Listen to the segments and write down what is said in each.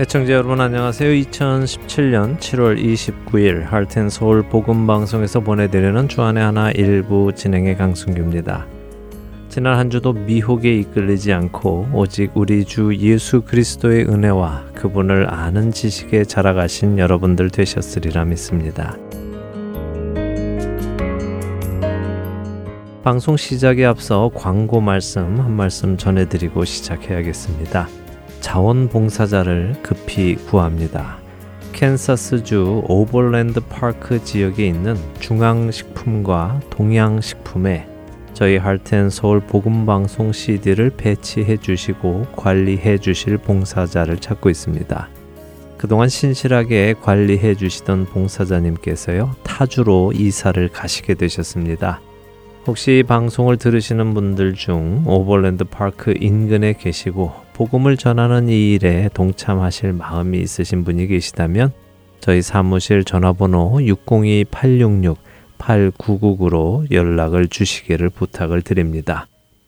애청자 여러분 안녕하세요. 2017년 7월 29일 할텐 서울 복음 방송에서 보내드리는 주안의 하나 일부 진행의 강승규입니다. 지난 한 주도 미혹에 이끌리지 않고 오직 우리 주 예수 그리스도의 은혜와 그분을 아는 지식에 자라가신 여러분들 되셨으리라 믿습니다. 방송 시작에 앞서 광고 말씀 한 말씀 전해드리고 시작해야겠습니다. 자원봉사자를 급히 구합니다. 캔사스주 오버랜드 파크 지역에 있는 중앙식품과 동양식품에 저희 Heart and Soul 복음방송 CD를 배치해 주시고 관리해 주실 봉사자를 찾고 있습니다. 그동안 신실하게 관리해 주시던 봉사자님께서요, 타주로 이사를 가시게 되셨습니다. 혹시 방송을 들으시는 분들 중 오버랜드 파크 인근에 계시고 복음을 전하는 이 일에 동참하실 마음이 있으신 분이 계시다면 저희 사무실 전화번호 602-866-8999로 연락을 주시기를 부탁을 드립니다.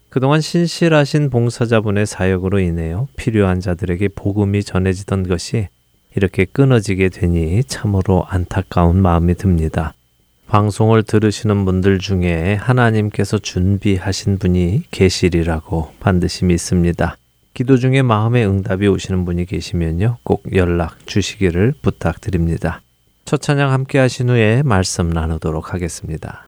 그동안 신실하신 봉사자분의 사역으로 인해요. 필요한 자들에게 복음이 전해지던 것이 이렇게 끊어지게 되니 참으로 안타까운 마음이 듭니다. 방송을 들으시는 분들 중에 하나님께서 준비하신 분이 계시리라고 반드시 믿습니다. 기도 중에 마음의 응답이 오시는 분이 계시면요. 꼭 연락 주시기를 부탁드립니다. 첫 찬양 함께 하신 후에 말씀 나누도록 하겠습니다.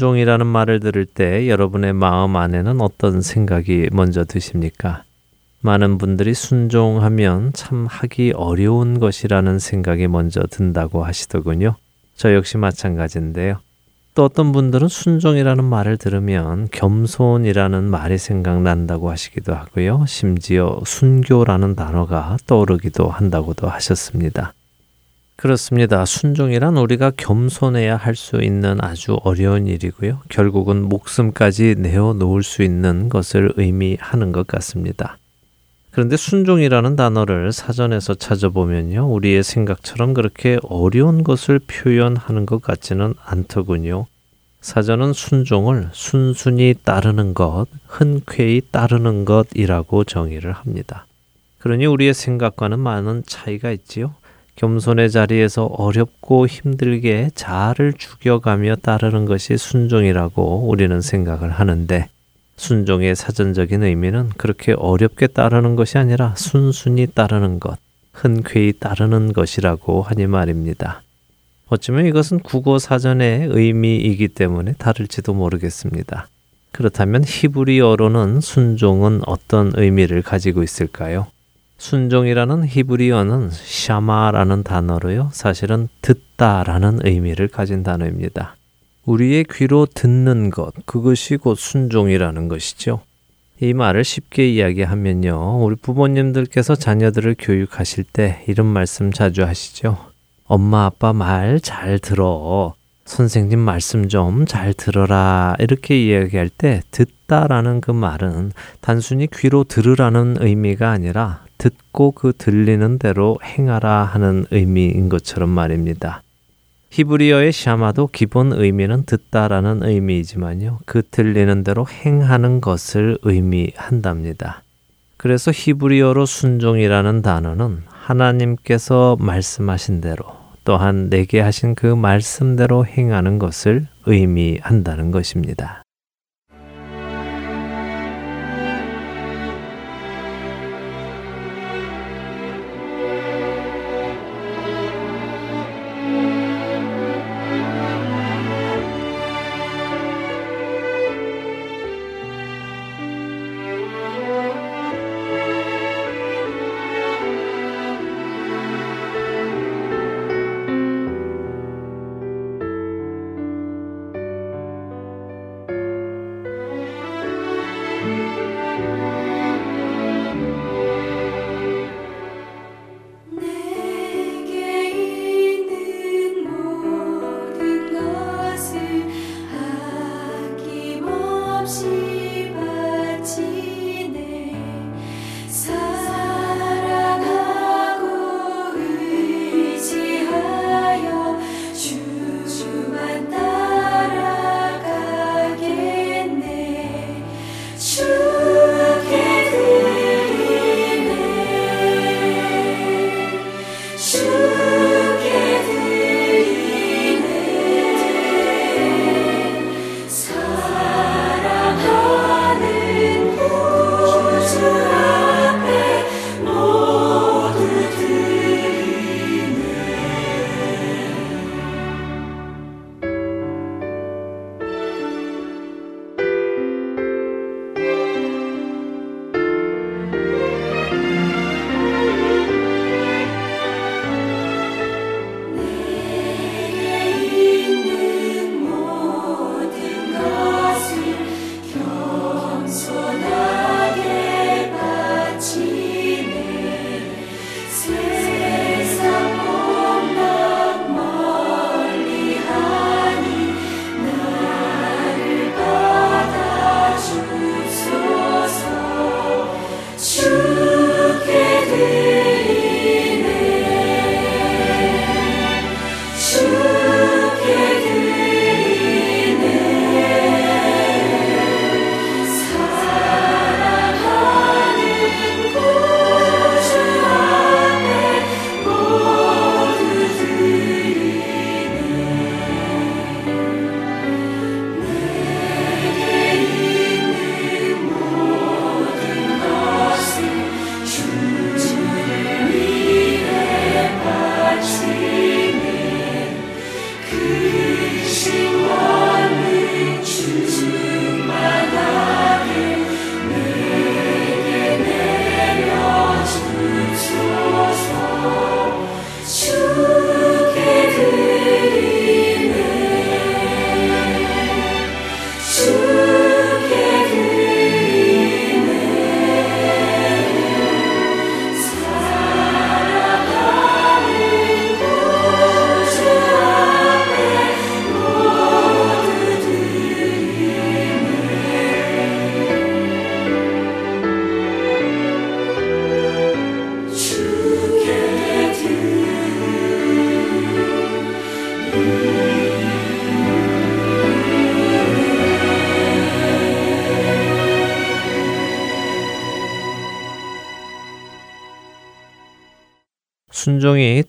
순종이라는 말을 들을 때 여러분의 마음 안에는 어떤 생각이 먼저 드십니까? 많은 분들이 순종하면 참 하기 어려운 것이라는 생각이 먼저 든다고 하시더군요. 저 역시 마찬가지인데요. 또 어떤 분들은 순종이라는 말을 들으면 겸손이라는 말이 생각난다고 하시기도 하고요. 심지어 순교라는 단어가 떠오르기도 한다고도 하셨습니다. 그렇습니다. 순종이란 우리가 겸손해야 할 수 있는 아주 어려운 일이고요. 결국은 목숨까지 내어놓을 수 있는 것을 의미하는 것 같습니다. 그런데 순종이라는 단어를 사전에서 찾아보면요. 우리의 생각처럼 그렇게 어려운 것을 표현하는 것 같지는 않더군요. 사전은 순종을 순순히 따르는 것, 흔쾌히 따르는 것이라고 정의를 합니다. 그러니 우리의 생각과는 많은 차이가 있지요. 겸손의 자리에서 어렵고 힘들게 자아를 죽여가며 따르는 것이 순종이라고 우리는 생각을 하는데 순종의 사전적인 의미는 그렇게 어렵게 따르는 것이 아니라 순순히 따르는 것, 흔쾌히 따르는 것이라고 하니 말입니다. 어쩌면 이것은 국어 사전의 의미이기 때문에 다를지도 모르겠습니다. 그렇다면 히브리어로는 순종은 어떤 의미를 가지고 있을까요? 순종이라는 히브리어는 샤마라는 단어로요. 사실은 듣다라는 의미를 가진 단어입니다. 우리의 귀로 듣는 것, 그것이 곧 순종이라는 것이죠. 이 말을 쉽게 이야기하면요. 우리 부모님들께서 자녀들을 교육하실 때 이런 말씀 자주 하시죠. 엄마, 아빠 말 잘 들어. 선생님 말씀 좀 잘 들어라. 이렇게 이야기할 때 듣다라는 그 말은 단순히 귀로 들으라는 의미가 아니라 듣고 그 들리는 대로 행하라 하는 의미인 것처럼 말입니다. 히브리어의 샤마도 기본 의미는 듣다라는 의미이지만요. 그 들리는 대로 행하는 것을 의미한답니다. 그래서 히브리어로 순종이라는 단어는 하나님께서 말씀하신 대로 또한 내게 하신 그 말씀대로 행하는 것을 의미한다는 것입니다.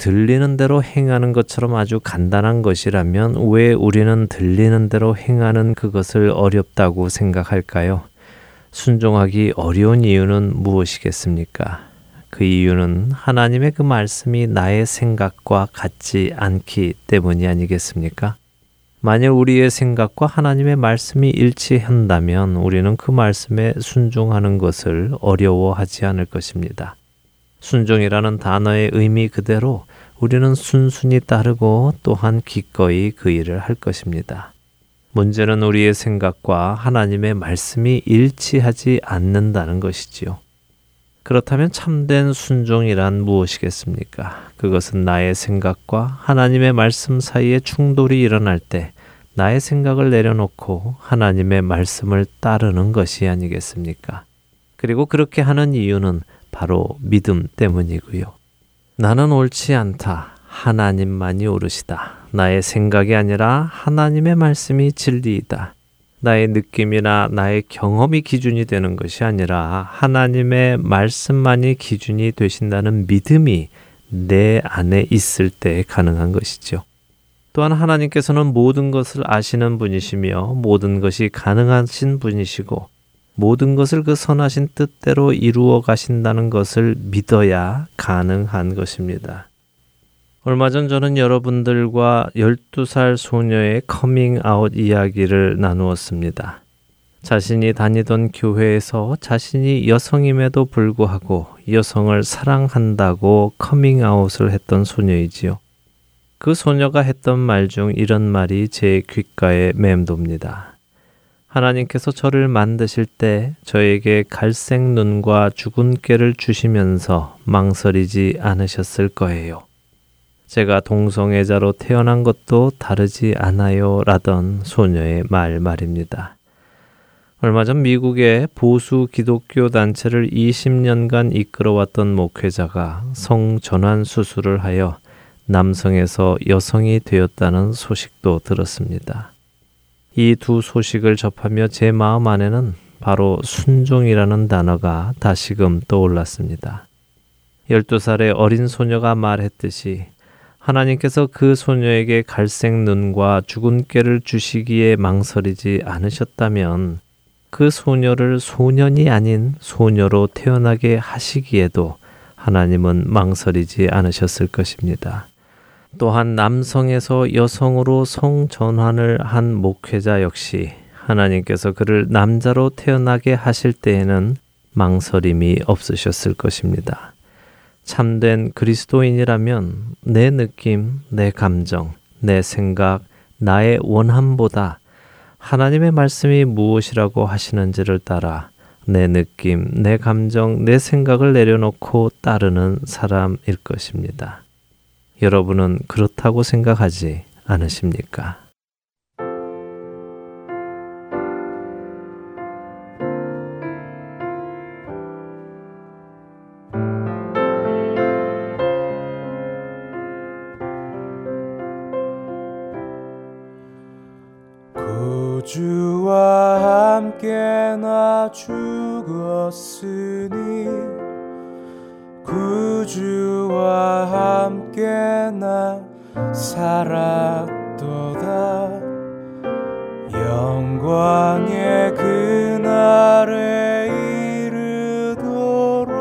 들리는 대로 행하는 것처럼 아주 간단한 것이라면 왜 우리는 들리는 대로 행하는 그것을 어렵다고 생각할까요? 순종하기 어려운 이유는 무엇이겠습니까? 그 이유는 하나님의 그 말씀이 나의 생각과 같지 않기 때문이 아니겠습니까? 만일 우리의 생각과 하나님의 말씀이 일치한다면 우리는 그 말씀에 순종하는 것을 어려워하지 않을 것입니다. 순종이라는 단어의 의미 그대로 우리는 순순히 따르고 또한 기꺼이 그 일을 할 것입니다. 문제는 우리의 생각과 하나님의 말씀이 일치하지 않는다는 것이지요. 그렇다면 참된 순종이란 무엇이겠습니까? 그것은 나의 생각과 하나님의 말씀 사이에 충돌이 일어날 때 나의 생각을 내려놓고 하나님의 말씀을 따르는 것이 아니겠습니까? 그리고 그렇게 하는 이유는 바로 믿음 때문이고요. 나는 옳지 않다. 하나님만이 옳으시다. 나의 생각이 아니라 하나님의 말씀이 진리이다. 나의 느낌이나 나의 경험이 기준이 되는 것이 아니라 하나님의 말씀만이 기준이 되신다는 믿음이 내 안에 있을 때 가능한 것이죠. 또한 하나님께서는 모든 것을 아시는 분이시며 모든 것이 가능하신 분이시고 모든 것을 그 선하신 뜻대로 이루어 가신다는 것을 믿어야 가능한 것입니다. 얼마 전 저는 여러분들과 12살 소녀의 커밍 아웃 이야기를 나누었습니다. 자신이 다니던 교회에서 자신이 여성임에도 불구하고 여성을 사랑한다고 커밍 아웃을 했던 소녀이지요. 그 소녀가 했던 말 중 이런 말이 제 귓가에 맴돕니다. 하나님께서 저를 만드실 때 저에게 갈색 눈과 죽은 깨를 주시면서 망설이지 않으셨을 거예요. 제가 동성애자로 태어난 것도 다르지 않아요. 라던 소녀의 말 말입니다. 얼마 전 미국의 보수 기독교 단체를 20년간 이끌어왔던 목회자가 성전환 수술을 하여 남성에서 여성이 되었다는 소식도 들었습니다. 이 두 소식을 접하며 제 마음 안에는 바로 순종이라는 단어가 다시금 떠올랐습니다. 12살의 어린 소녀가 말했듯이 하나님께서 그 소녀에게 갈색 눈과 죽은 깨를 주시기에 망설이지 않으셨다면 그 소녀를 소년이 아닌 소녀로 태어나게 하시기에도 하나님은 망설이지 않으셨을 것입니다. 또한 남성에서 여성으로 성전환을 한 목회자 역시 하나님께서 그를 남자로 태어나게 하실 때에는 망설임이 없으셨을 것입니다. 참된 그리스도인이라면 내 느낌, 내 감정, 내 생각, 나의 원함보다 하나님의 말씀이 무엇이라고 하시는지를 따라 내 느낌, 내 감정, 내 생각을 내려놓고 따르는 사람일 것입니다. 여러분은 그렇다고 생각하지 않으십니까? 살았도다. 영광의 그날에 이르도록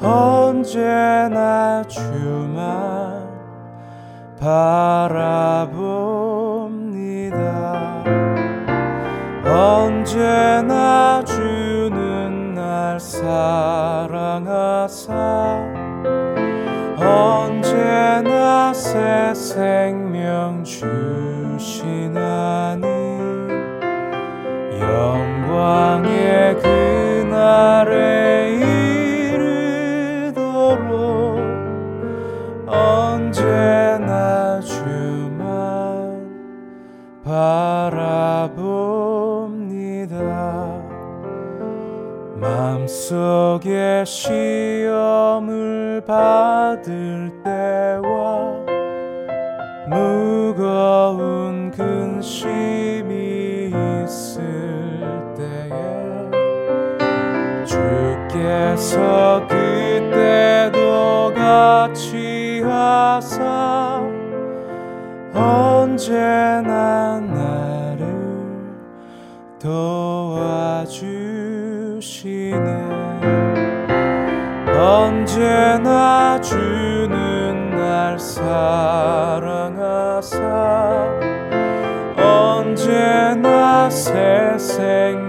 언제나 주만 바라봅 속에 시험을 받을 때와 그래서 그때도 같이 하사 언제나 나를 도와주시네. 언제나 주는 날 사랑하사. 언제나 새 생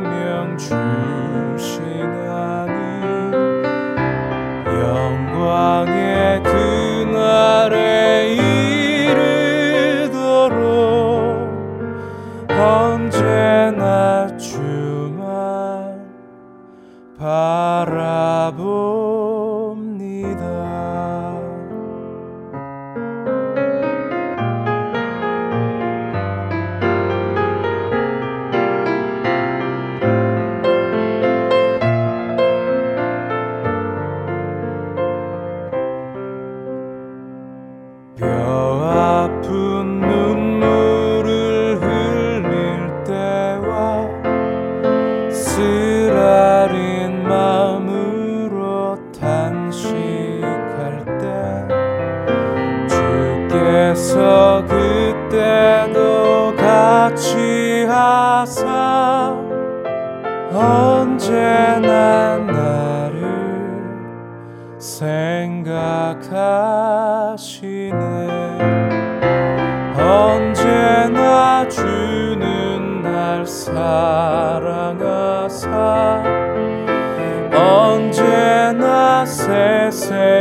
새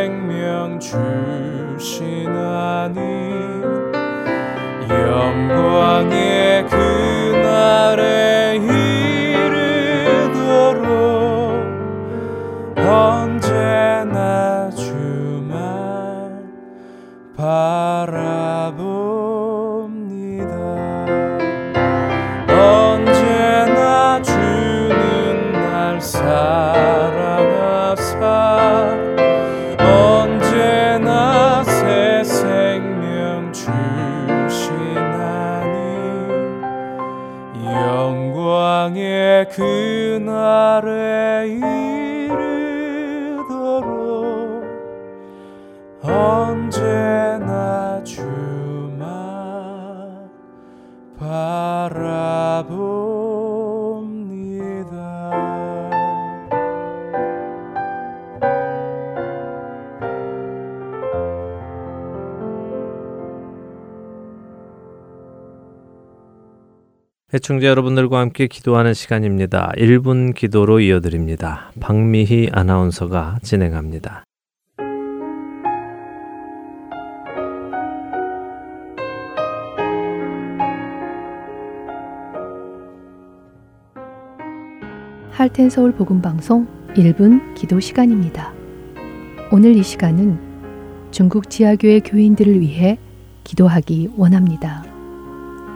애청자 여러분들과 함께 기도하는 시간입니다. 1분 기도로 이어드립니다. 박미희 아나운서가 진행합니다. 할텐 서울 복음 방송 1분 기도 시간입니다. 오늘 이 시간은 중국 지하교회 교인들을 위해 기도하기 원합니다.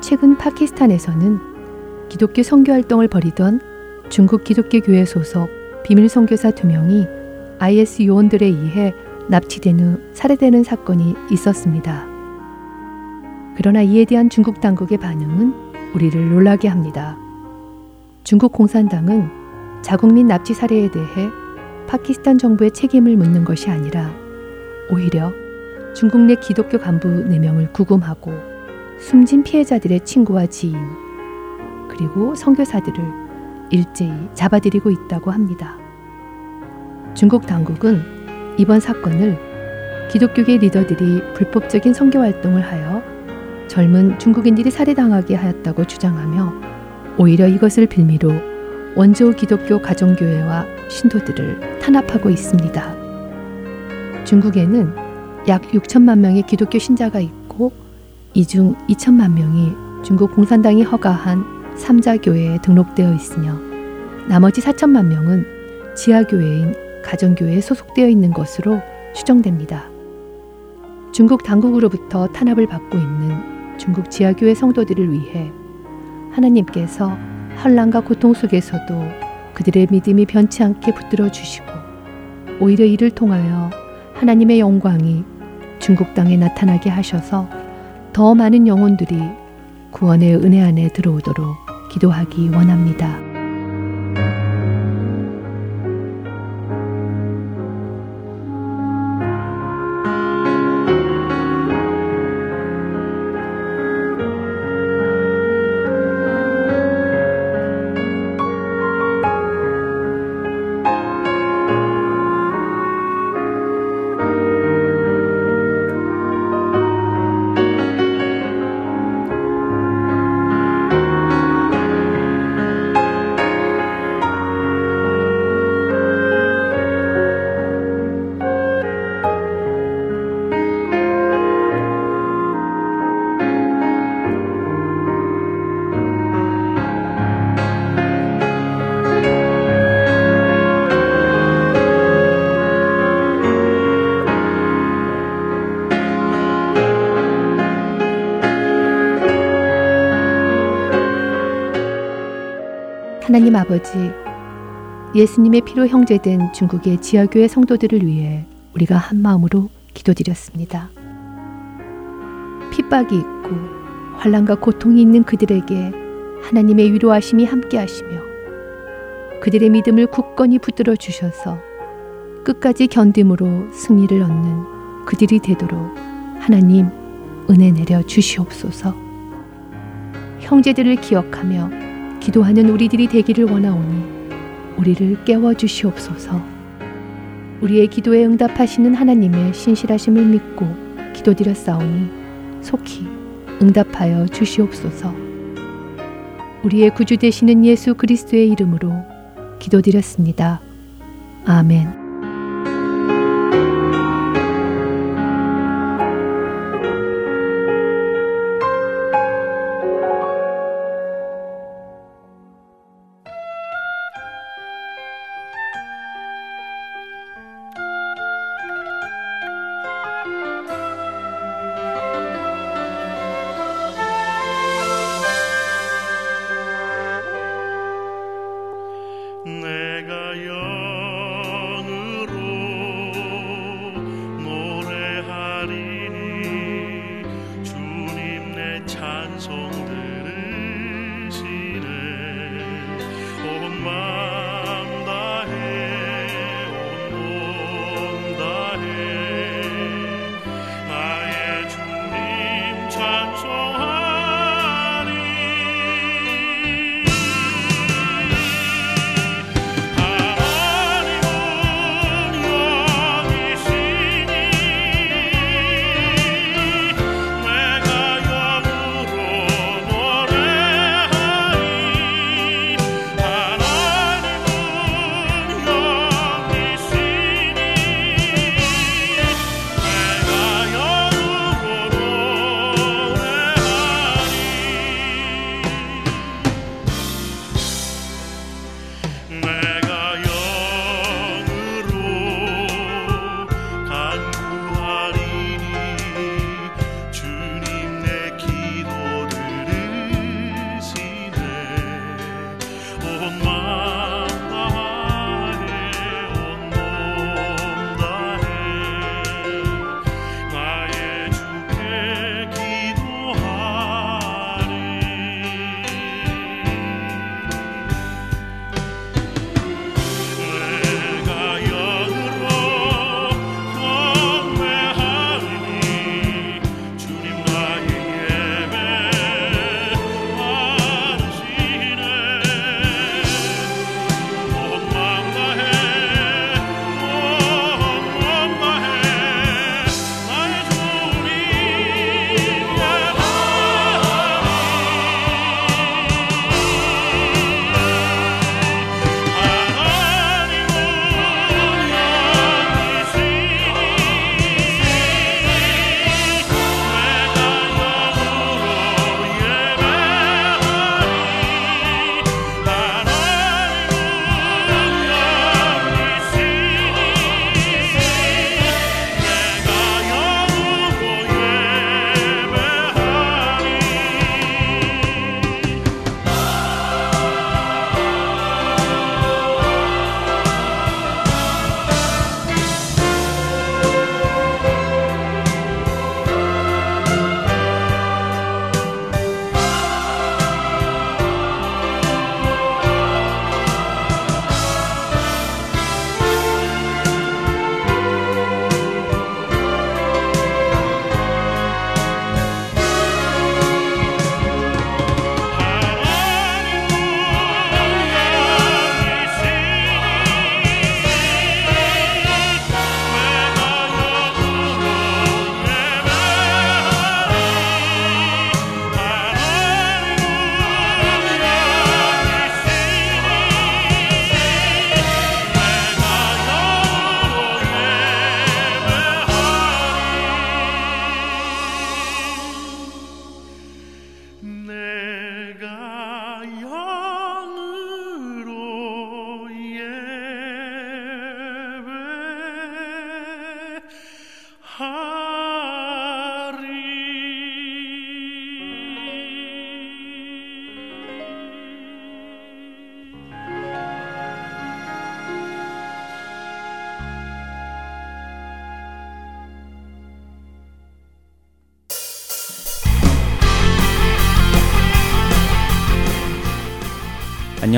최근 파키스탄에서는 기독교 선교 활동을 벌이던 중국 기독교 교회 소속 비밀 선교사 두 명이 IS 요원들에 의해 납치된 후 살해되는 사건이 있었습니다. 그러나 이에 대한 중국 당국의 반응은 우리를 놀라게 합니다. 중국 공산당은 자국민 납치 사례에 대해 파키스탄 정부의 책임을 묻는 것이 아니라 오히려 중국 내 기독교 간부 4명을 구금하고 숨진 피해자들의 친구와 지인 그리고 선교사들을 일제히 잡아들이고 있다고 합니다. 중국 당국은 이번 사건을 기독교계 리더들이 불법적인 선교 활동을 하여 젊은 중국인들이 살해당하게 하였다고 주장하며 오히려 이것을 빌미로 원조 기독교 가정교회와 신도들을 탄압하고 있습니다. 중국에는 약 6천만 명의 기독교 신자가 있고 이 중 2천만 명이 중국 공산당이 허가한 삼자교회에 등록되어 있으며 나머지 4천만 명은 지하교회인 가정교회에 소속되어 있는 것으로 추정됩니다. 중국 당국으로부터 탄압을 받고 있는 중국 지하교회 성도들을 위해 하나님께서 환란과 고통 속에서도 그들의 믿음이 변치 않게 붙들어 주시고 오히려 이를 통하여 하나님의 영광이 중국 땅에 나타나게 하셔서 더 많은 영혼들이 구원의 은혜 안에 들어오도록 기도하기 원합니다. 하나님 아버지, 예수님의 피로 형제된 중국의 지하교회 성도들을 위해 우리가 한 마음으로 기도드렸습니다. 핍박이 있고 환란과 고통이 있는 그들에게 하나님의 위로하심이 함께하시며 그들의 믿음을 굳건히 붙들어 주셔서 끝까지 견딤으로 승리를 얻는 그들이 되도록 하나님 은혜 내려 주시옵소서. 형제들을 기억하며 기도하는 우리들이 되기를 원하오니 우리를 깨워 주시옵소서. 우리의 기도에 응답하시는 하나님의 신실하심을 믿고 기도드렸사오니 속히 응답하여 주시옵소서. 우리의 구주 되시는 예수 그리스도의 이름으로 기도드렸습니다. 아멘.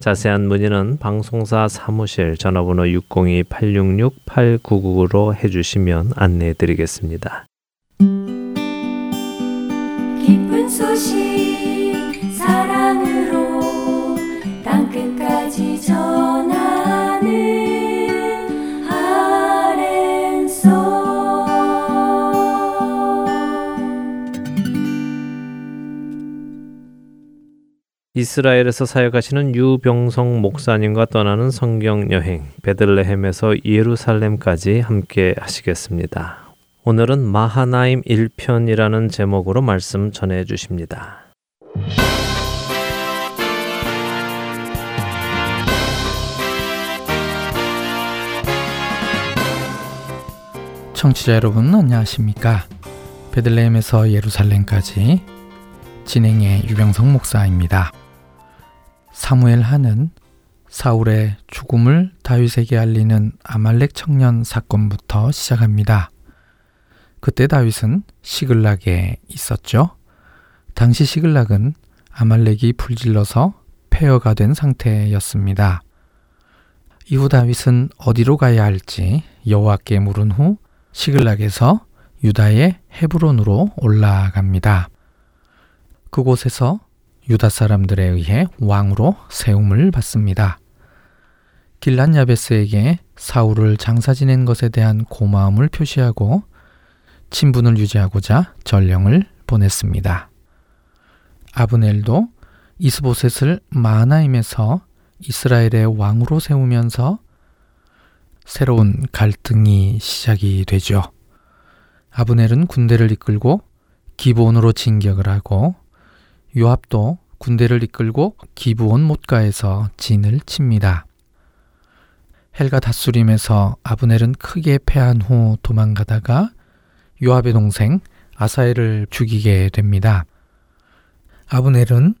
자세한 문의는 방송사 사무실 전화번호 602-866-8999로 해주시면 안내해 드리겠습니다. 이스라엘에서 사역하시는 유병성 목사님과 떠나는 성경 여행 베들레헴에서 예루살렘까지 함께 하시겠습니다. 오늘은 마하나임 1편이라는 제목으로 말씀 전해 주십니다. 청취자 여러분 안녕하십니까? 베들레헴에서 예루살렘까지 진행의 유병성 목사입니다. 사무엘 하는 사울의 죽음을 다윗에게 알리는 아말렉 청년 사건부터 시작합니다. 그때 다윗은 시글락에 있었죠. 당시 시글락은 아말렉이 불질러서 폐허가 된 상태였습니다. 이후 다윗은 어디로 가야 할지 여호와께 물은 후 시글락에서 유다의 헤브론으로 올라갑니다. 그곳에서 유다 사람들에 의해 왕으로 세움을 받습니다. 길란 야베스에게 사울을 장사 지낸 것에 대한 고마움을 표시하고 친분을 유지하고자 전령을 보냈습니다. 아브넬도 이스보셋을 마하나임에서 이스라엘의 왕으로 세우면서 새로운 갈등이 시작이 되죠. 아브넬은 군대를 이끌고 기본으로 진격을 하고 요압도 군대를 이끌고 기부온 못가에서 진을 칩니다. 헬가 다수림에서 아브넬은 크게 패한 후 도망가다가 요압의 동생 아사엘을 죽이게 됩니다. 아브넬은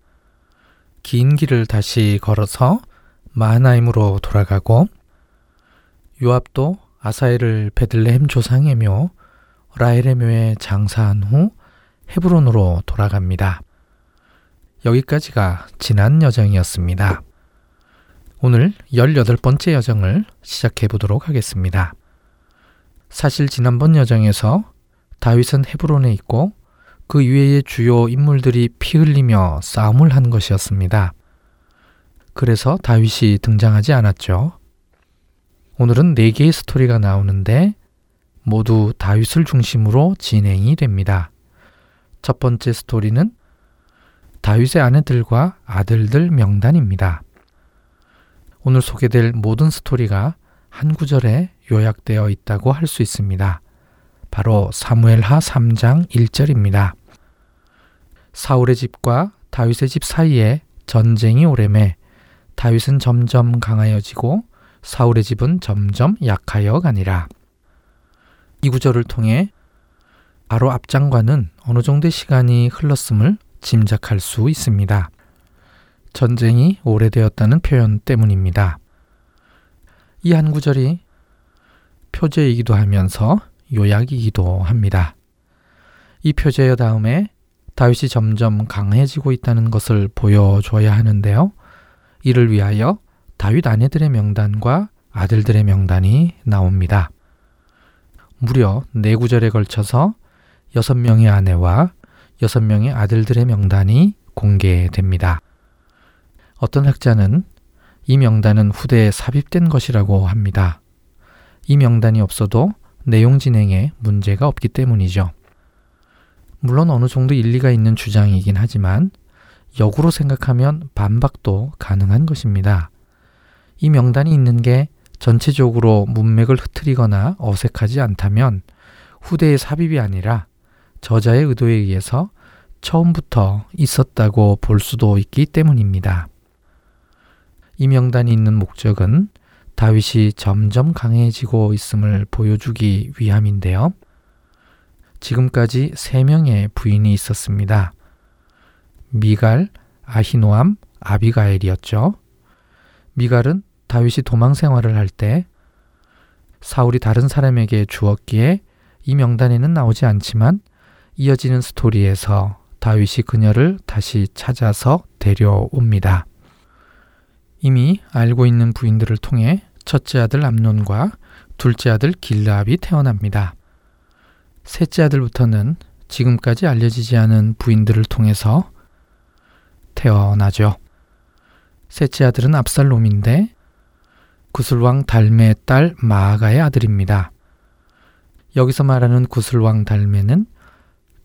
긴 길을 다시 걸어서 마하나임으로 돌아가고 요압도 아사엘을 베들레헴 조상의 묘 라헬의 묘에 장사한 후 헤브론으로 돌아갑니다. 여기까지가 지난 여정이었습니다. 오늘 18번째 여정을 시작해 보도록 하겠습니다. 사실 지난번 여정에서 다윗은 헤브론에 있고 그 위에의 주요 인물들이 피 흘리며 싸움을 한 것이었습니다. 그래서 다윗이 등장하지 않았죠. 오늘은 4개의 스토리가 나오는데 모두 다윗을 중심으로 진행이 됩니다. 첫 번째 스토리는 다윗의 아내들과 아들들 명단입니다. 오늘 소개될 모든 스토리가 한 구절에 요약되어 있다고 할 수 있습니다. 바로 사무엘하 3장 1절입니다. 사울의 집과 다윗의 집 사이에 전쟁이 오래매 다윗은 점점 강하여지고 사울의 집은 점점 약하여 가니라. 이 구절을 통해 바로 앞장과는 어느 정도의 시간이 흘렀음을 짐작할 수 있습니다. 전쟁이 오래되었다는 표현 때문입니다. 이 한 구절이 표제이기도 하면서 요약이기도 합니다. 이 표제의 다음에 다윗이 점점 강해지고 있다는 것을 보여줘야 하는데요. 이를 위하여 다윗 아내들의 명단과 아들들의 명단이 나옵니다. 무려 네 구절에 걸쳐서 여섯 명의 아내와 여섯 명의 아들들의 명단이 공개됩니다. 어떤 학자는 이 명단은 후대에 삽입된 것이라고 합니다. 이 명단이 없어도 내용 진행에 문제가 없기 때문이죠. 물론 어느 정도 일리가 있는 주장이긴 하지만 역으로 생각하면 반박도 가능한 것입니다. 이 명단이 있는 게 전체적으로 문맥을 흐트리거나 어색하지 않다면 후대의 삽입이 아니라 저자의 의도에 의해서 처음부터 있었다고 볼 수도 있기 때문입니다. 이 명단이 있는 목적은 다윗이 점점 강해지고 있음을 보여주기 위함인데요. 지금까지 세 명의 부인이 있었습니다. 미갈, 아히노암, 아비가엘이었죠. 미갈은 다윗이 도망 생활을 할 때 사울이 다른 사람에게 주었기에 이 명단에는 나오지 않지만 이어지는 스토리에서 다윗이 그녀를 다시 찾아서 데려옵니다. 이미 알고 있는 부인들을 통해 첫째 아들 암논과 둘째 아들 길라압이 태어납니다. 셋째 아들부터는 지금까지 알려지지 않은 부인들을 통해서 태어나죠. 셋째 아들은 압살롬인데 구슬왕 달메의 딸 마아가의 아들입니다. 여기서 말하는 구슬왕 달메는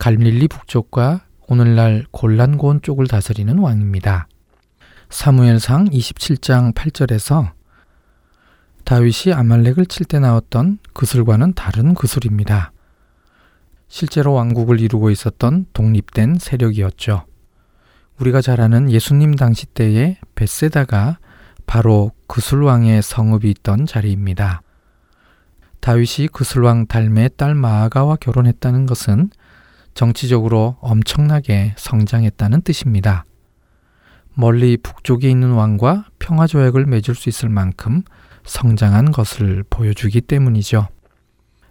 갈릴리 북쪽과 오늘날 골란고원 쪽을 다스리는 왕입니다. 사무엘상 27장 8절에서 다윗이 아말렉을 칠 때 나왔던 그술과는 다른 그술입니다. 실제로 왕국을 이루고 있었던 독립된 세력이었죠. 우리가 잘 아는 예수님 당시 때의 베세다가 바로 그술왕의 성읍이 있던 자리입니다. 다윗이 그술왕 달메의 딸 마아가와 결혼했다는 것은 정치적으로 엄청나게 성장했다는 뜻입니다. 멀리 북쪽에 있는 왕과 평화 조약을 맺을 수 있을 만큼 성장한 것을 보여주기 때문이죠.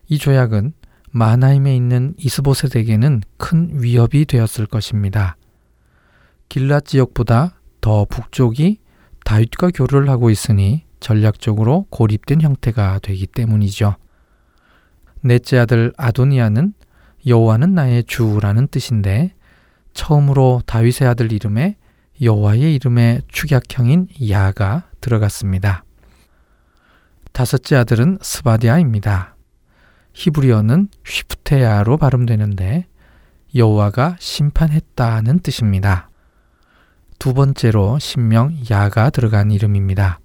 이 조약은 마하나임에 있는 이스보셋에게는 큰 위협이 되었을 것입니다. 길랏 지역보다 더 북쪽이 다윗과 교류를 하고 있으니 전략적으로 고립된 형태가 되기 때문이죠. 넷째 아들 아도니아는 여호와는 나의 주라는 뜻인데 처음으로 다윗의 아들 이름에 여호와의 이름의 축약형인 야가 들어갔습니다. 다섯째 아들은 스바디아입니다. 히브리어는 휘프테야로 발음되는데 여호와가 심판했다는 뜻입니다. 두 번째로 신명 야가 들어간 이름입니다.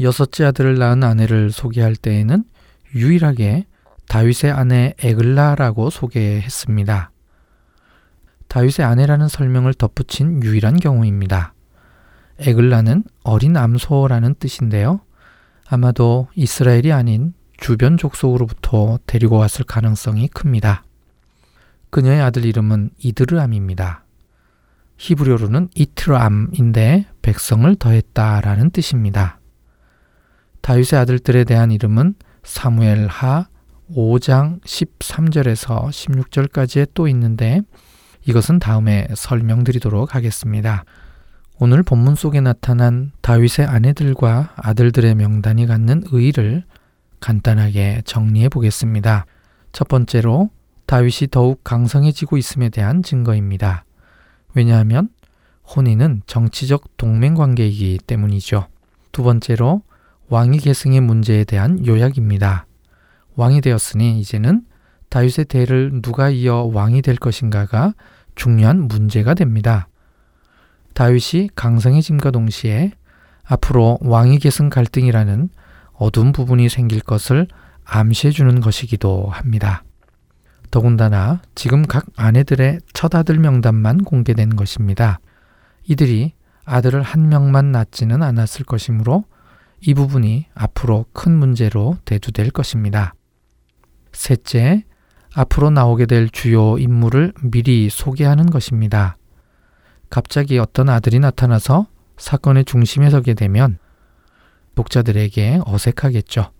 여섯째 아들을 낳은 아내를 소개할 때에는 유일하게 다윗의 아내 에글라라고 소개했습니다. 다윗의 아내라는 설명을 덧붙인 유일한 경우입니다. 에글라는 어린 암소라는 뜻인데요. 아마도 이스라엘이 아닌 주변 족속으로부터 데리고 왔을 가능성이 큽니다. 그녀의 아들 이름은 이드르암입니다. 히브리어로는 이트람인데 백성을 더했다라는 뜻입니다. 다윗의 아들들에 대한 이름은 사무엘 하 5장 13절에서 16절까지에 또 있는데 이것은 다음에 설명드리도록 하겠습니다. 오늘 본문 속에 나타난 다윗의 아내들과 아들들의 명단이 갖는 의의를 간단하게 정리해 보겠습니다. 첫 번째로 다윗이 더욱 강성해지고 있음에 대한 증거입니다. 왜냐하면 혼인은 정치적 동맹 관계이기 때문이죠. 두 번째로 왕위 계승의 문제에 대한 요약입니다. 왕이 되었으니 이제는 다윗의 대를 누가 이어 왕이 될 것인가가 중요한 문제가 됩니다. 다윗이 강성해짐과 동시에 앞으로 왕위 계승 갈등이라는 어두운 부분이 생길 것을 암시해 주는 것이기도 합니다. 더군다나 지금 각 아내들의 첫 아들 명단만 공개된 것입니다. 이들이 아들을 한 명만 낳지는 않았을 것이므로 이 부분이 앞으로 큰 문제로 대두될 것입니다. 셋째, 앞으로 나오게 될 주요 인물을 미리 소개하는 것입니다. 갑자기 어떤 아들이 나타나서 사건의 중심에 서게 되면 독자들에게 어색하겠죠.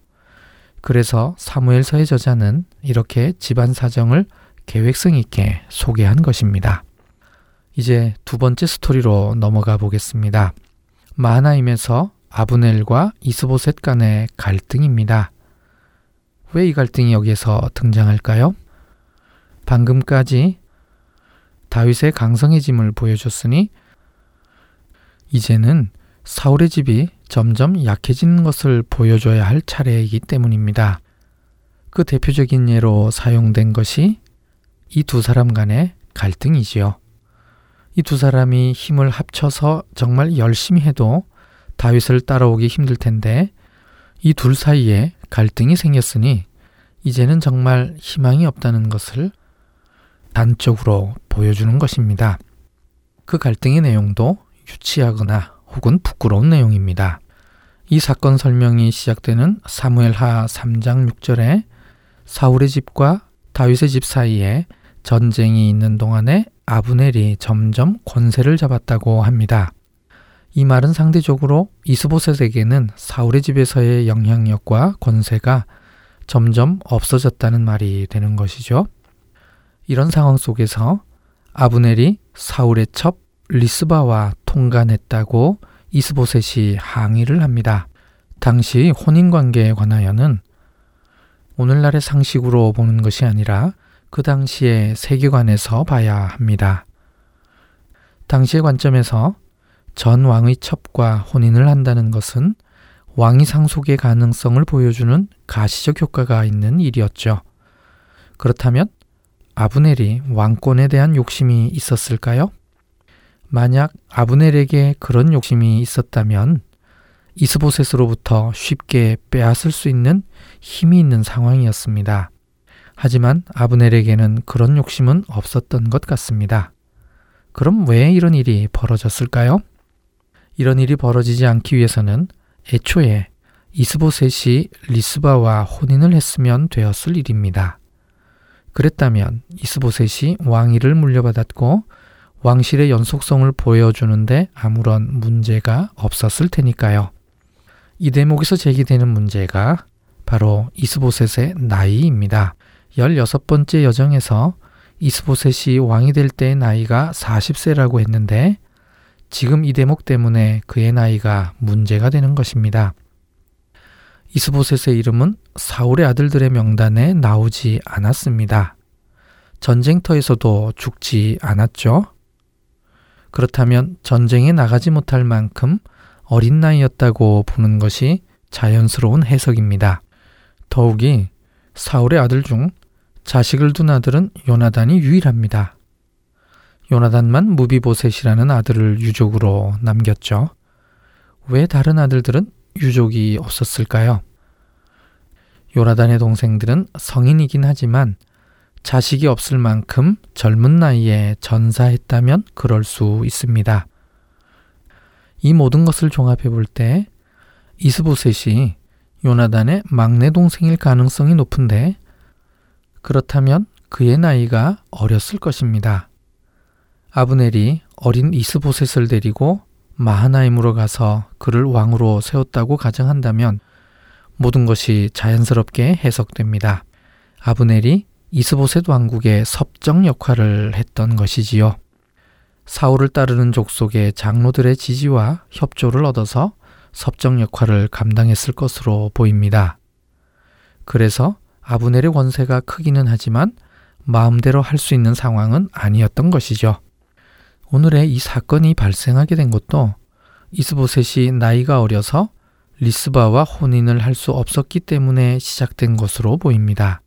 그래서 사무엘서의 저자는 이렇게 집안 사정을 계획성 있게 소개한 것입니다. 이제 두 번째 스토리로 넘어가 보겠습니다. 마하나임에서 아브넬과 이스보셋 간의 갈등입니다. 왜 이 갈등이 여기에서 등장할까요? 방금까지 다윗의 강성해짐을 보여줬으니 이제는 사울의 집이 점점 약해지는 것을 보여줘야 할 차례이기 때문입니다. 그 대표적인 예로 사용된 것이 이 두 사람 간의 갈등이지요. 이 두 사람이 힘을 합쳐서 정말 열심히 해도 다윗을 따라오기 힘들 텐데 이 둘 사이에 갈등이 생겼으니 이제는 정말 희망이 없다는 것을 단적으로 보여주는 것입니다. 그 갈등의 내용도 유치하거나 혹은 부끄러운 내용입니다. 이 사건 설명이 시작되는 사무엘하 3장 6절에 사울의 집과 다윗의 집 사이에 전쟁이 있는 동안에 아브넬이 점점 권세를 잡았다고 합니다. 이 말은 상대적으로 이스보셋에게는 사울의 집에서의 영향력과 권세가 점점 없어졌다는 말이 되는 것이죠. 이런 상황 속에서 아브넬이 사울의 첩 리스바와 통간했다고 이스보셋이 항의를 합니다. 당시 혼인 관계에 관하여는 오늘날의 상식으로 보는 것이 아니라 그 당시의 세계관에서 봐야 합니다. 당시의 관점에서 전 왕의 첩과 혼인을 한다는 것은 왕위 상속의 가능성을 보여주는 가시적 효과가 있는 일이었죠. 그렇다면 아브넬이 왕권에 대한 욕심이 있었을까요? 만약 아브넬에게 그런 욕심이 있었다면 이스보셋으로부터 쉽게 빼앗을 수 있는 힘이 있는 상황이었습니다. 하지만 아브넬에게는 그런 욕심은 없었던 것 같습니다. 그럼 왜 이런 일이 벌어졌을까요? 이런 일이 벌어지지 않기 위해서는 애초에 이스보셋이 리스바와 혼인을 했으면 되었을 일입니다. 그랬다면 이스보셋이 왕위를 물려받았고 왕실의 연속성을 보여주는데 아무런 문제가 없었을 테니까요. 이 대목에서 제기되는 문제가 바로 이스보셋의 나이입니다. 16번째 여정에서 이스보셋이 왕이 될 때의 나이가 40세라고 했는데 지금 이 대목 때문에 그의 나이가 문제가 되는 것입니다. 이스보셋의 이름은 사울의 아들들의 명단에 나오지 않았습니다. 전쟁터에서도 죽지 않았죠. 그렇다면 전쟁에 나가지 못할 만큼 어린 나이였다고 보는 것이 자연스러운 해석입니다. 더욱이 사울의 아들 중 자식을 둔 아들은 요나단이 유일합니다. 요나단만 무비보셋이라는 아들을 유족으로 남겼죠. 왜 다른 아들들은 유족이 없었을까요? 요나단의 동생들은 성인이긴 하지만 자식이 없을 만큼 젊은 나이에 전사했다면 그럴 수 있습니다. 이 모든 것을 종합해 볼 때 이스보셋이 요나단의 막내 동생일 가능성이 높은데 그렇다면 그의 나이가 어렸을 것입니다. 아브넬이 어린 이스보셋을 데리고 마하나임으로 가서 그를 왕으로 세웠다고 가정한다면 모든 것이 자연스럽게 해석됩니다. 아브넬이 이스보셋 왕국의 섭정 역할을 했던 것이지요. 사울을 따르는 족속의 장로들의 지지와 협조를 얻어서 섭정 역할을 감당했을 것으로 보입니다. 그래서 아브넬의 권세가 크기는 하지만 마음대로 할 수 있는 상황은 아니었던 것이죠. 오늘의 이 사건이 발생하게 된 것도 이스보셋이 나이가 어려서 리스바와 혼인을 할 수 없었기 때문에 시작된 것으로 보입니다.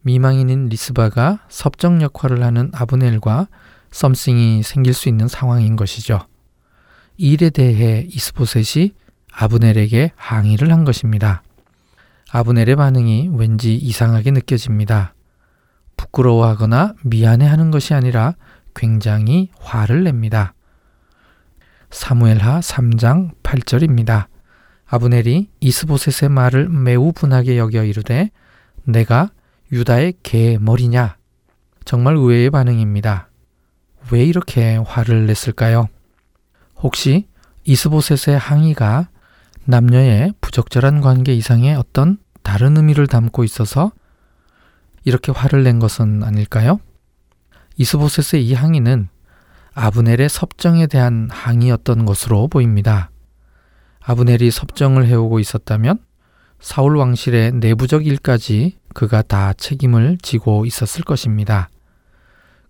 미망인인 리스바가 섭정 역할을 하는 아브넬과 썸씽이 생길 수 있는 상황인 것이죠. 이 일에 대해 이스보셋이 아브넬에게 항의를 한 것입니다. 아브넬의 반응이 왠지 이상하게 느껴집니다. 부끄러워하거나 미안해하는 것이 아니라 굉장히 화를 냅니다. 사무엘하 3장 8절입니다. 아브넬이 이스보셋의 말을 매우 분하게 여겨 이르되 내가 유다의 개 머리냐? 정말 의외의 반응입니다. 왜 이렇게 화를 냈을까요? 혹시 이스보셋의 항의가 남녀의 부적절한 관계 이상의 어떤 다른 의미를 담고 있어서 이렇게 화를 낸 것은 아닐까요? 이스보셋의 이 항의는 아브넬의 섭정에 대한 항의였던 것으로 보입니다. 아브넬이 섭정을 해오고 있었다면 사울 왕실의 내부적 일까지 그가 다 책임을 지고 있었을 것입니다.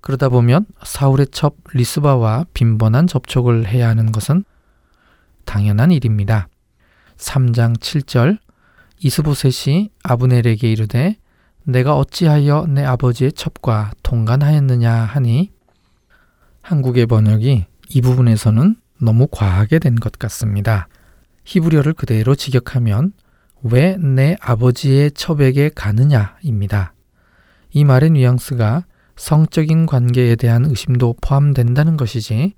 그러다 보면 사울의 첩 리스바와 빈번한 접촉을 해야 하는 것은 당연한 일입니다. 3장 7절 이스보셋이 아브넬에게 이르되 내가 어찌하여 내 아버지의 첩과 동간하였느냐 하니 한국의 번역이 이 부분에서는 너무 과하게 된 것 같습니다. 히브리어를 그대로 직역하면 왜 내 아버지의 첩에게 가느냐입니다. 이 말의 뉘앙스가 성적인 관계에 대한 의심도 포함된다는 것이지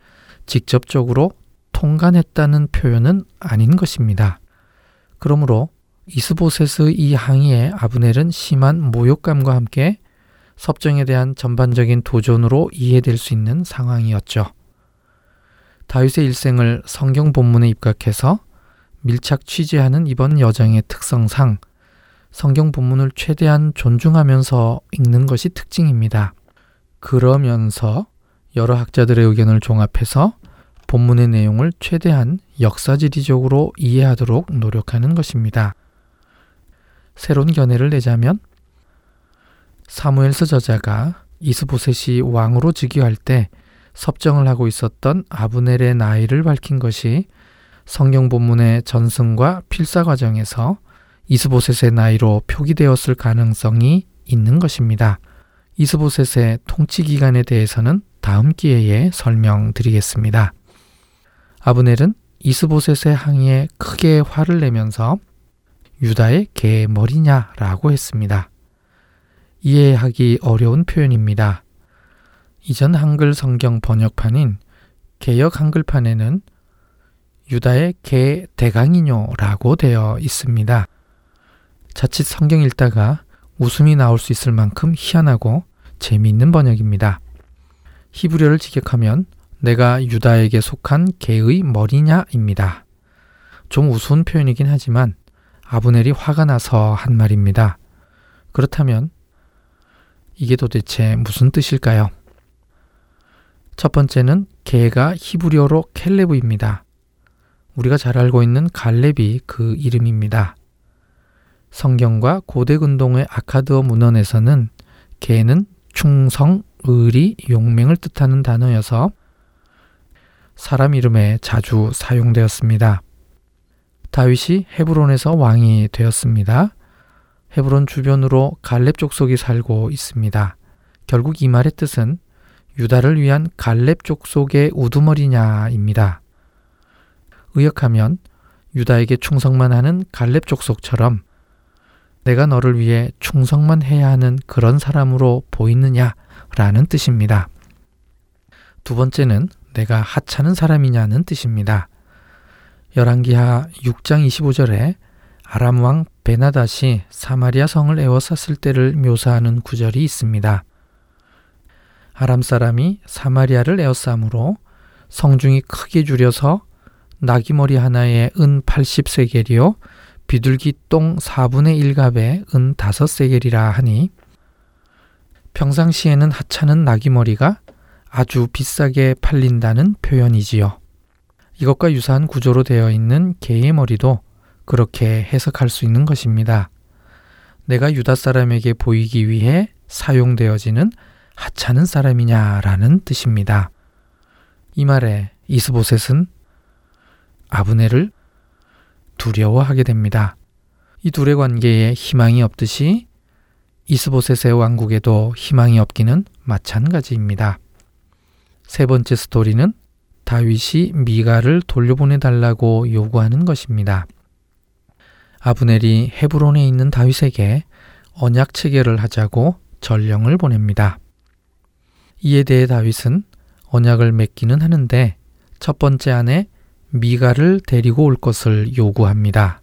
직접적으로 통간했다는 표현은 아닌 것입니다. 그러므로 이스보셋의 이 항의에 아브넬은 심한 모욕감과 함께 섭정에 대한 전반적인 도전으로 이해될 수 있는 상황이었죠. 다윗의 일생을 성경 본문에 입각해서 밀착 취재하는 이번 여정의 특성상 성경 본문을 최대한 존중하면서 읽는 것이 특징입니다. 그러면서 여러 학자들의 의견을 종합해서 본문의 내용을 최대한 역사지리적으로 이해하도록 노력하는 것입니다. 새로운 견해를 내자면 사무엘서 저자가 이스보셋이 왕으로 즉위할 때 섭정을 하고 있었던 아브넬의 나이를 밝힌 것이 성경 본문의 전승과 필사 과정에서 이스보셋의 나이로 표기되었을 가능성이 있는 것입니다. 이스보셋의 통치 기간에 대해서는 다음 기회에 설명드리겠습니다. 아브넬은 이스보셋의 항의에 크게 화를 내면서 유다의 개 머리냐라고 했습니다. 이해하기 어려운 표현입니다. 이전 한글 성경 번역판인 개역 한글판에는 유다의 개 대강이뇨라고 되어 있습니다. 자칫 성경 읽다가 웃음이 나올 수 있을 만큼 희한하고 재미있는 번역입니다. 히브리어를 직역하면 내가 유다에게 속한 개의 머리냐입니다. 좀 우스운 표현이긴 하지만 아브넬이 화가 나서 한 말입니다. 그렇다면 이게 도대체 무슨 뜻일까요? 첫 번째는 개가 히브리어로 켈레브입니다. 우리가 잘 알고 있는 갈렙이 그 이름입니다. 성경과 고대 근동의 아카드어 문헌에서는 개는 충성, 의리, 용맹을 뜻하는 단어여서 사람 이름에 자주 사용되었습니다. 다윗이 헤브론에서 왕이 되었습니다. 헤브론 주변으로 갈렙 족속이 살고 있습니다. 결국 이 말의 뜻은 유다를 위한 갈렙 족속의 우두머리냐입니다. 의역하면 유다에게 충성만 하는 갈렙 족속처럼 내가 너를 위해 충성만 해야 하는 그런 사람으로 보이느냐라는 뜻입니다. 두 번째는 내가 하찮은 사람이냐는 뜻입니다. 열왕기하 6장 25절에 아람 왕 베나닷이 사마리아 성을 에워쌌을 때를 묘사하는 구절이 있습니다. 아람 사람이 사마리아를 에워싸므로 성중이 크게 줄여서 나귀머리 하나에 은 80세겔이요 비둘기 똥 4분의 1갑에 은 5세겔이라 하니 평상시에는 하찮은 나귀머리가 아주 비싸게 팔린다는 표현이지요. 이것과 유사한 구조로 되어 있는 개의 머리도 그렇게 해석할 수 있는 것입니다. 내가 유다 사람에게 보이기 위해 사용되어지는 하찮은 사람이냐라는 뜻입니다. 이 말에 이스보셋은 아브네를 두려워하게 됩니다. 이 둘의 관계에 희망이 없듯이 이스보셋의 왕국에도 희망이 없기는 마찬가지입니다. 세 번째 스토리는 다윗이 미가를 돌려보내 달라고 요구하는 것입니다. 아브넬이 헤브론에 있는 다윗에게 언약 체결을 하자고 전령을 보냅니다. 이에 대해 다윗은 언약을 맺기는 하는데 첫 번째 안에 미가를 데리고 올 것을 요구합니다.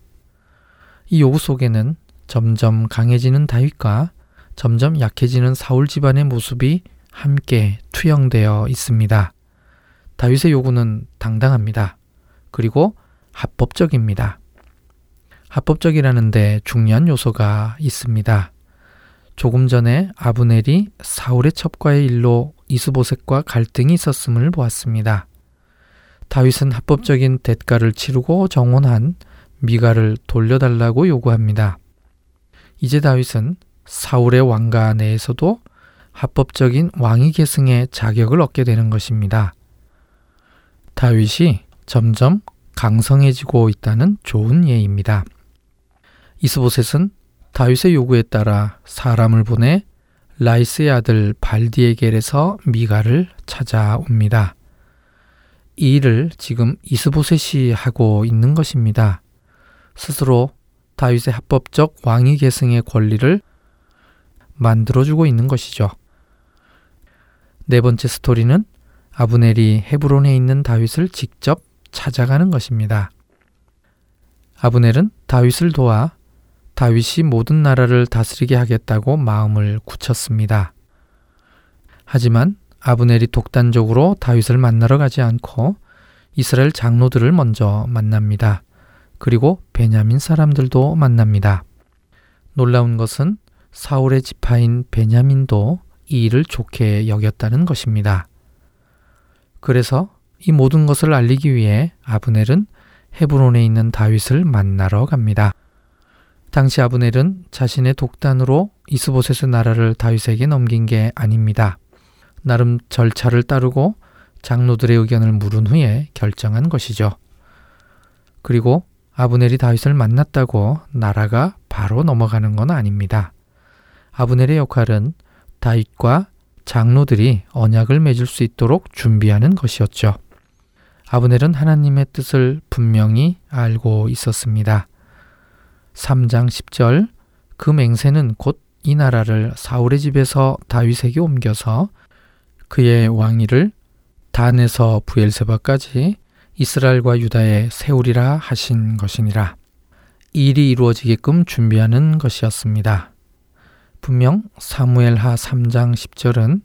이 요구 속에는 점점 강해지는 다윗과 점점 약해지는 사울 집안의 모습이 함께 투영되어 있습니다. 다윗의 요구는 당당합니다. 그리고 합법적입니다. 합법적이라는데 중요한 요소가 있습니다. 조금 전에 아브넬이 사울의 첩과의 일로 이스보셋과 갈등이 있었음을 보았습니다. 다윗은 합법적인 대가를 치르고 정혼한 미가를 돌려달라고 요구합니다. 이제 다윗은 사울의 왕가 내에서도 합법적인 왕위 계승의 자격을 얻게 되는 것입니다. 다윗이 점점 강성해지고 있다는 좋은 예입니다. 이스보셋은 다윗의 요구에 따라 사람을 보내 라이스의 아들 발디에겔에서 미가를 찾아옵니다. 이 일을 지금 이스보셋이 하고 있는 것입니다. 스스로 다윗의 합법적 왕위 계승의 권리를 만들어주고 있는 것이죠. 네 번째 스토리는 아브넬이 헤브론에 있는 다윗을 직접 찾아가는 것입니다. 아브넬은 다윗을 도와 다윗이 모든 나라를 다스리게 하겠다고 마음을 굳혔습니다. 하지만 아브넬이 독단적으로 다윗을 만나러 가지 않고 이스라엘 장로들을 먼저 만납니다. 그리고 베냐민 사람들도 만납니다. 놀라운 것은 사울의 지파인 베냐민도 이 일을 좋게 여겼다는 것입니다. 그래서 이 모든 것을 알리기 위해 아브넬은 헤브론에 있는 다윗을 만나러 갑니다. 당시 아브넬은 자신의 독단으로 이스보셋의 나라를 다윗에게 넘긴 게 아닙니다. 나름 절차를 따르고 장로들의 의견을 물은 후에 결정한 것이죠. 그리고 아브넬이 다윗을 만났다고 나라가 바로 넘어가는 건 아닙니다. 아브넬의 역할은 다윗과 장로들이 언약을 맺을 수 있도록 준비하는 것이었죠. 아브넬은 하나님의 뜻을 분명히 알고 있었습니다. 3장 10절 그 맹세는 곧 이 나라를 사울의 집에서 다윗에게 옮겨서 그의 왕위를 단에서 부엘세바까지 이스라엘과 유다에 세우리라 하신 것이니라. 이 일이 이루어지게끔 준비하는 것이었습니다. 분명 사무엘하 3장 10절은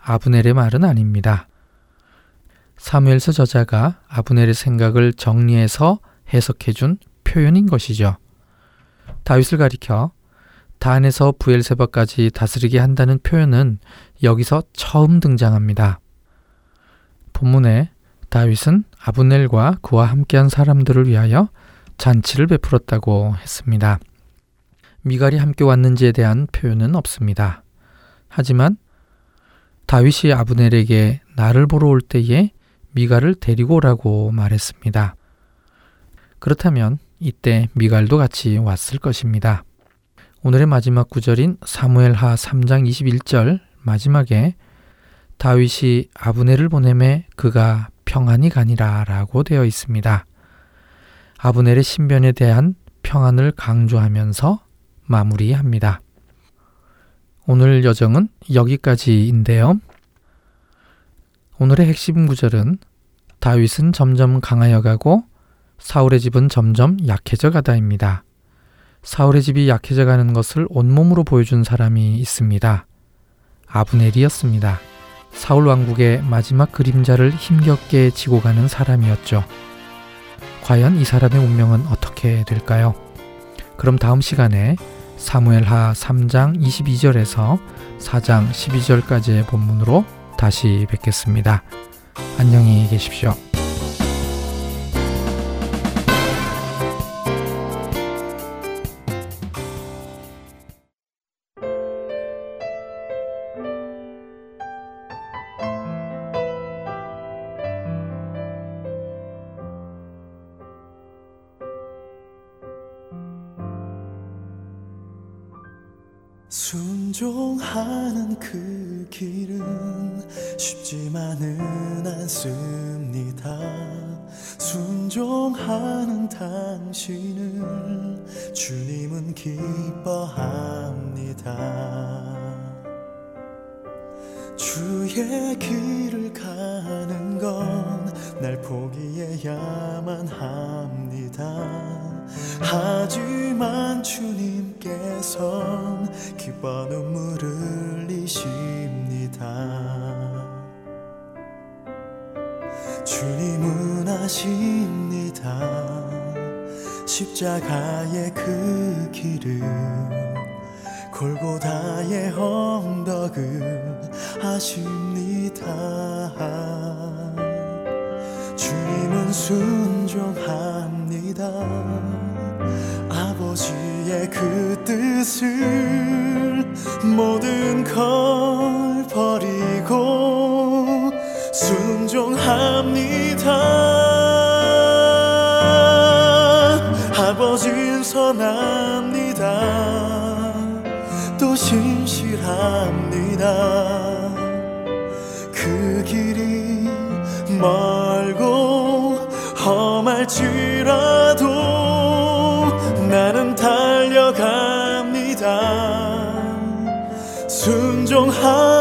아브넬의 말은 아닙니다. 사무엘서 저자가 아브넬의 생각을 정리해서 해석해 준 표현인 것이죠. 다윗을 가리켜 단에서 부엘세바까지 다스리게 한다는 표현은 여기서 처음 등장합니다. 본문에 다윗은 아브넬과 그와 함께한 사람들을 위하여 잔치를 베풀었다고 했습니다. 미갈이 함께 왔는지에 대한 표현은 없습니다. 하지만 다윗이 아브넬에게 나를 보러 올 때에 미갈을 데리고 오라고 말했습니다. 그렇다면 이때 미갈도 같이 왔을 것입니다. 오늘의 마지막 구절인 사무엘하 3장 21절 마지막에 다윗이 아브넬을 보내매 그가 평안이 가니라 라고 되어 있습니다. 아브넬의 신변에 대한 평안을 강조하면서 마무리합니다. 오늘 여정은 여기까지인데요. 오늘의 핵심 구절은 다윗은 점점 강하여 가고 사울의 집은 점점 약해져 가다입니다. 사울의 집이 약해져 가는 것을 온몸으로 보여준 사람이 있습니다. 아브넬이었습니다. 사울 왕국의 마지막 그림자를 힘겹게 지고 가는 사람이었죠. 과연 이 사람의 운명은 어떻게 될까요? 그럼 다음 시간에 사무엘하 3장 22절에서 4장 12절까지의 본문으로 다시 뵙겠습니다. 안녕히 계십시오. 순종하는 그 길은 쉽지만은 않습니다. 순종하는 당신을 주님은 기뻐합니다. 주의 길을 가는 건 날 포기해야만 합니다. 하지만 주님께선 기뻐 눈물을 흘리십니다. 주님은 아십니다. 십자가의 그 길을 골고다의 언덕을 아십니다. 주님은 순종합니다. 아버지의 그 뜻을 모든 걸 버리고 순종합니다. 아버진 선합니다. 또 신실합니다. 그 길이 멀 순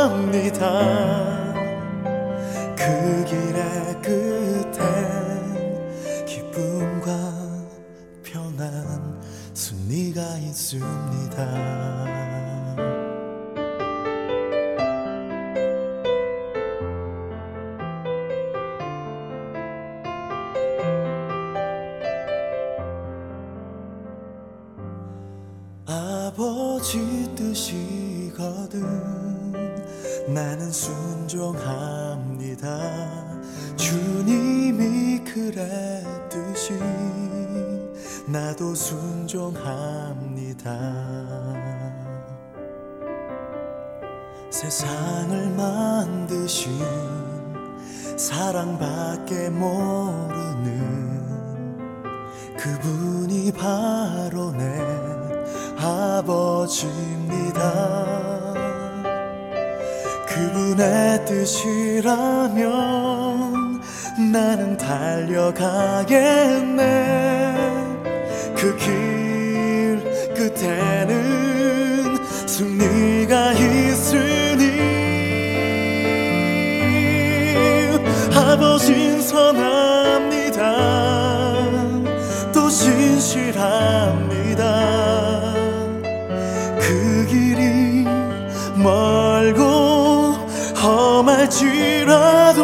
멀고 험할지라도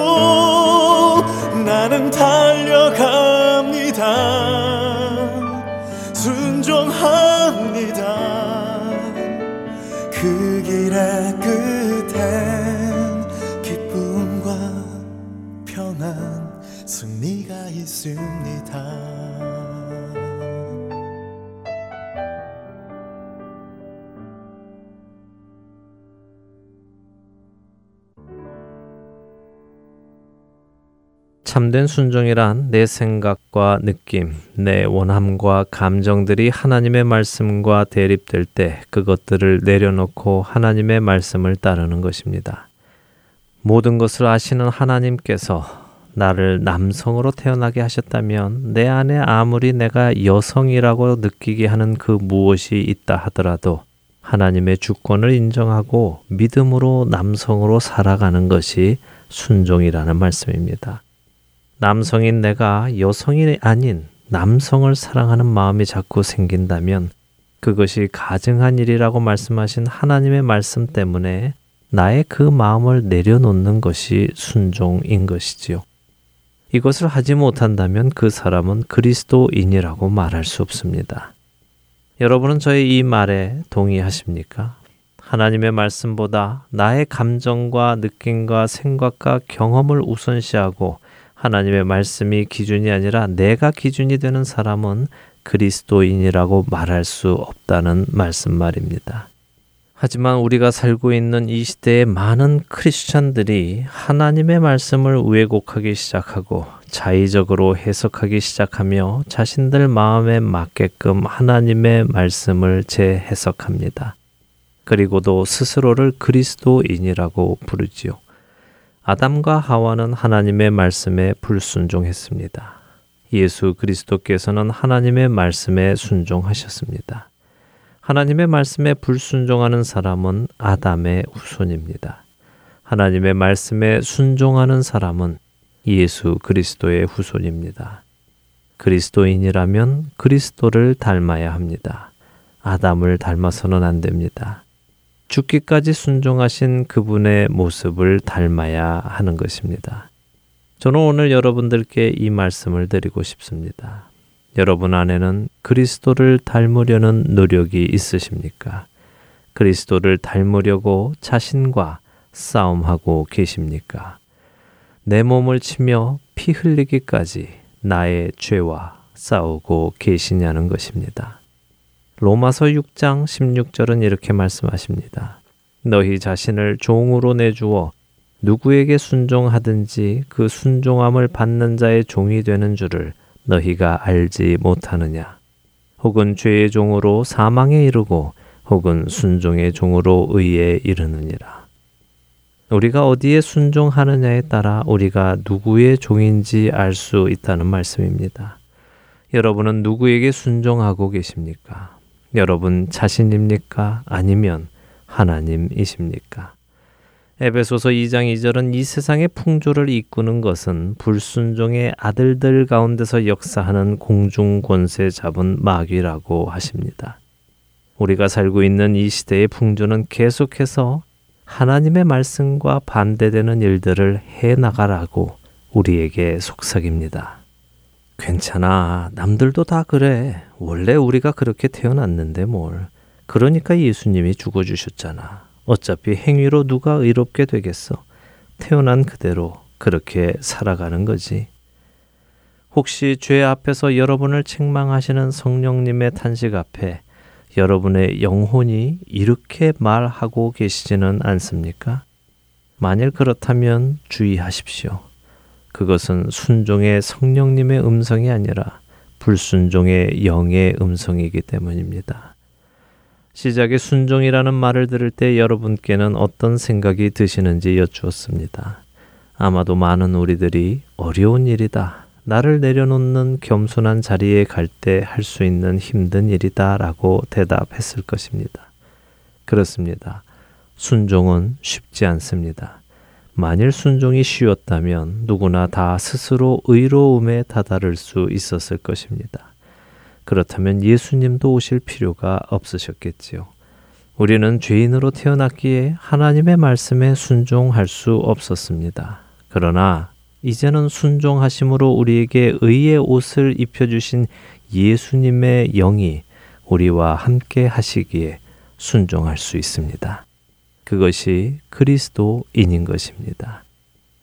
나는 달려갑니다. 순종합니다. 그 길의 끝엔 기쁨과 평안 승리가 있습니다. 참된 순종이란 내 생각과 느낌, 내 원함과 감정들이 하나님의 말씀과 대립될 때 그것들을 내려놓고 하나님의 말씀을 따르는 것입니다. 모든 것을 아시는 하나님께서 나를 남성으로 태어나게 하셨다면 내 안에 아무리 내가 여성이라고 느끼게 하는 그 무엇이 있다 하더라도 하나님의 주권을 인정하고 믿음으로 남성으로 살아가는 것이 순종이라는 말씀입니다. 남성인 내가 여성이 아닌 남성을 사랑하는 마음이 자꾸 생긴다면 그것이 가증한 일이라고 말씀하신 하나님의 말씀 때문에 나의 그 마음을 내려놓는 것이 순종인 것이지요. 이것을 하지 못한다면 그 사람은 그리스도인이라고 말할 수 없습니다. 여러분은 저의 이 말에 동의하십니까? 하나님의 말씀보다 나의 감정과 느낌과 생각과 경험을 우선시하고 하나님의 말씀이 기준이 아니라 내가 기준이 되는 사람은 그리스도인이라고 말할 수 없다는 말씀 말입니다. 하지만 우리가 살고 있는 이 시대의 많은 크리스천들이 하나님의 말씀을 왜곡하기 시작하고 자의적으로 해석하기 시작하며 자신들 마음에 맞게끔 하나님의 말씀을 재해석합니다. 그리고도 스스로를 그리스도인이라고 부르지요. 아담과 하와는 하나님의 말씀에 불순종했습니다. 예수 그리스도께서는 하나님의 말씀에 순종하셨습니다. 하나님의 말씀에 불순종하는 사람은 아담의 후손입니다. 하나님의 말씀에 순종하는 사람은 예수 그리스도의 후손입니다. 그리스도인이라면 그리스도를 닮아야 합니다. 아담을 닮아서는 안 됩니다. 죽기까지 순종하신 그분의 모습을 닮아야 하는 것입니다. 저는 오늘 여러분들께 이 말씀을 드리고 싶습니다. 여러분 안에는 그리스도를 닮으려는 노력이 있으십니까? 그리스도를 닮으려고 자신과 싸움하고 계십니까? 내 몸을 치며 피 흘리기까지 나의 죄와 싸우고 계시냐는 것입니다. 로마서 6장 16절은 이렇게 말씀하십니다. 너희 자신을 종으로 내주어 누구에게 순종하든지 그 순종함을 받는 자의 종이 되는 줄을 너희가 알지 못하느냐. 혹은 죄의 종으로 사망에 이르고 혹은 순종의 종으로 의에 이르느니라. 우리가 어디에 순종하느냐에 따라 우리가 누구의 종인지 알 수 있다는 말씀입니다. 여러분은 누구에게 순종하고 계십니까? 여러분 자신입니까? 아니면 하나님이십니까? 에베소서 2장 2절은 이 세상의 풍조를 이끄는 것은 불순종의 아들들 가운데서 역사하는 공중 권세 잡은 마귀라고 하십니다. 우리가 살고 있는 이 시대의 풍조는 계속해서 하나님의 말씀과 반대되는 일들을 해 나가라고 우리에게 속삭입니다. 괜찮아. 남들도 다 그래. 원래 우리가 그렇게 태어났는데 뭘. 그러니까 예수님이 죽어주셨잖아. 어차피 행위로 누가 의롭게 되겠어. 태어난 그대로 그렇게 살아가는 거지. 혹시 죄 앞에서 여러분을 책망하시는 성령님의 탄식 앞에 여러분의 영혼이 이렇게 말하고 계시지는 않습니까? 만일 그렇다면 주의하십시오. 그것은 순종의 성령님의 음성이 아니라 불순종의 영의 음성이기 때문입니다. 시작에 순종이라는 말을 들을 때 여러분께는 어떤 생각이 드시는지 여쭈었습니다. 아마도 많은 우리들이 어려운 일이다. 나를 내려놓는 겸손한 자리에 갈 때 할 수 있는 힘든 일이다 라고 대답했을 것입니다. 그렇습니다. 순종은 쉽지 않습니다. 만일 순종이 쉬웠다면 누구나 다 스스로 의로움에 다다를 수 있었을 것입니다. 그렇다면 예수님도 오실 필요가 없으셨겠지요. 우리는 죄인으로 태어났기에 하나님의 말씀에 순종할 수 없었습니다. 그러나 이제는 순종하심으로 우리에게 의의 옷을 입혀주신 예수님의 영이 우리와 함께 하시기에 순종할 수 있습니다. 그것이 그리스도인인 것입니다.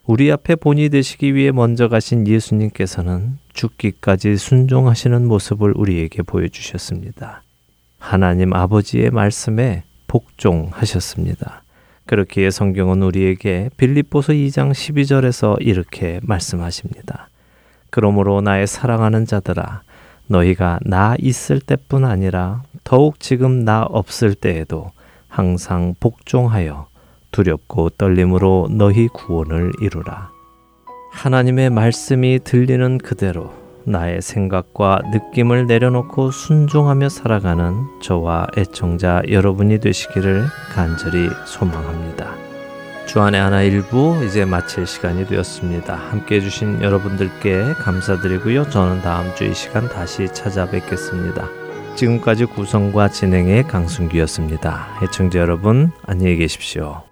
우리 앞에 본이 되시기 위해 먼저 가신 예수님께서는 죽기까지 순종하시는 모습을 우리에게 보여주셨습니다. 하나님 아버지의 말씀에 복종하셨습니다. 그렇기에 성경은 우리에게 빌립보서 2장 12절에서 이렇게 말씀하십니다. 그러므로 나의 사랑하는 자들아 너희가 나 있을 때뿐 아니라 더욱 지금 나 없을 때에도 항상 복종하여 두렵고 떨림으로 너희 구원을 이루라. 하나님의 말씀이 들리는 그대로 나의 생각과 느낌을 내려놓고 순종하며 살아가는 저와 애청자 여러분이 되시기를 간절히 소망합니다. 주안의 하나 일부 이제 마칠 시간이 되었습니다. 함께 해주신 여러분들께 감사드리고요. 저는 다음 주 이 시간 다시 찾아뵙겠습니다. 지금까지 구성과 진행의 강순기였습니다. 애청자 여러분 안녕히 계십시오.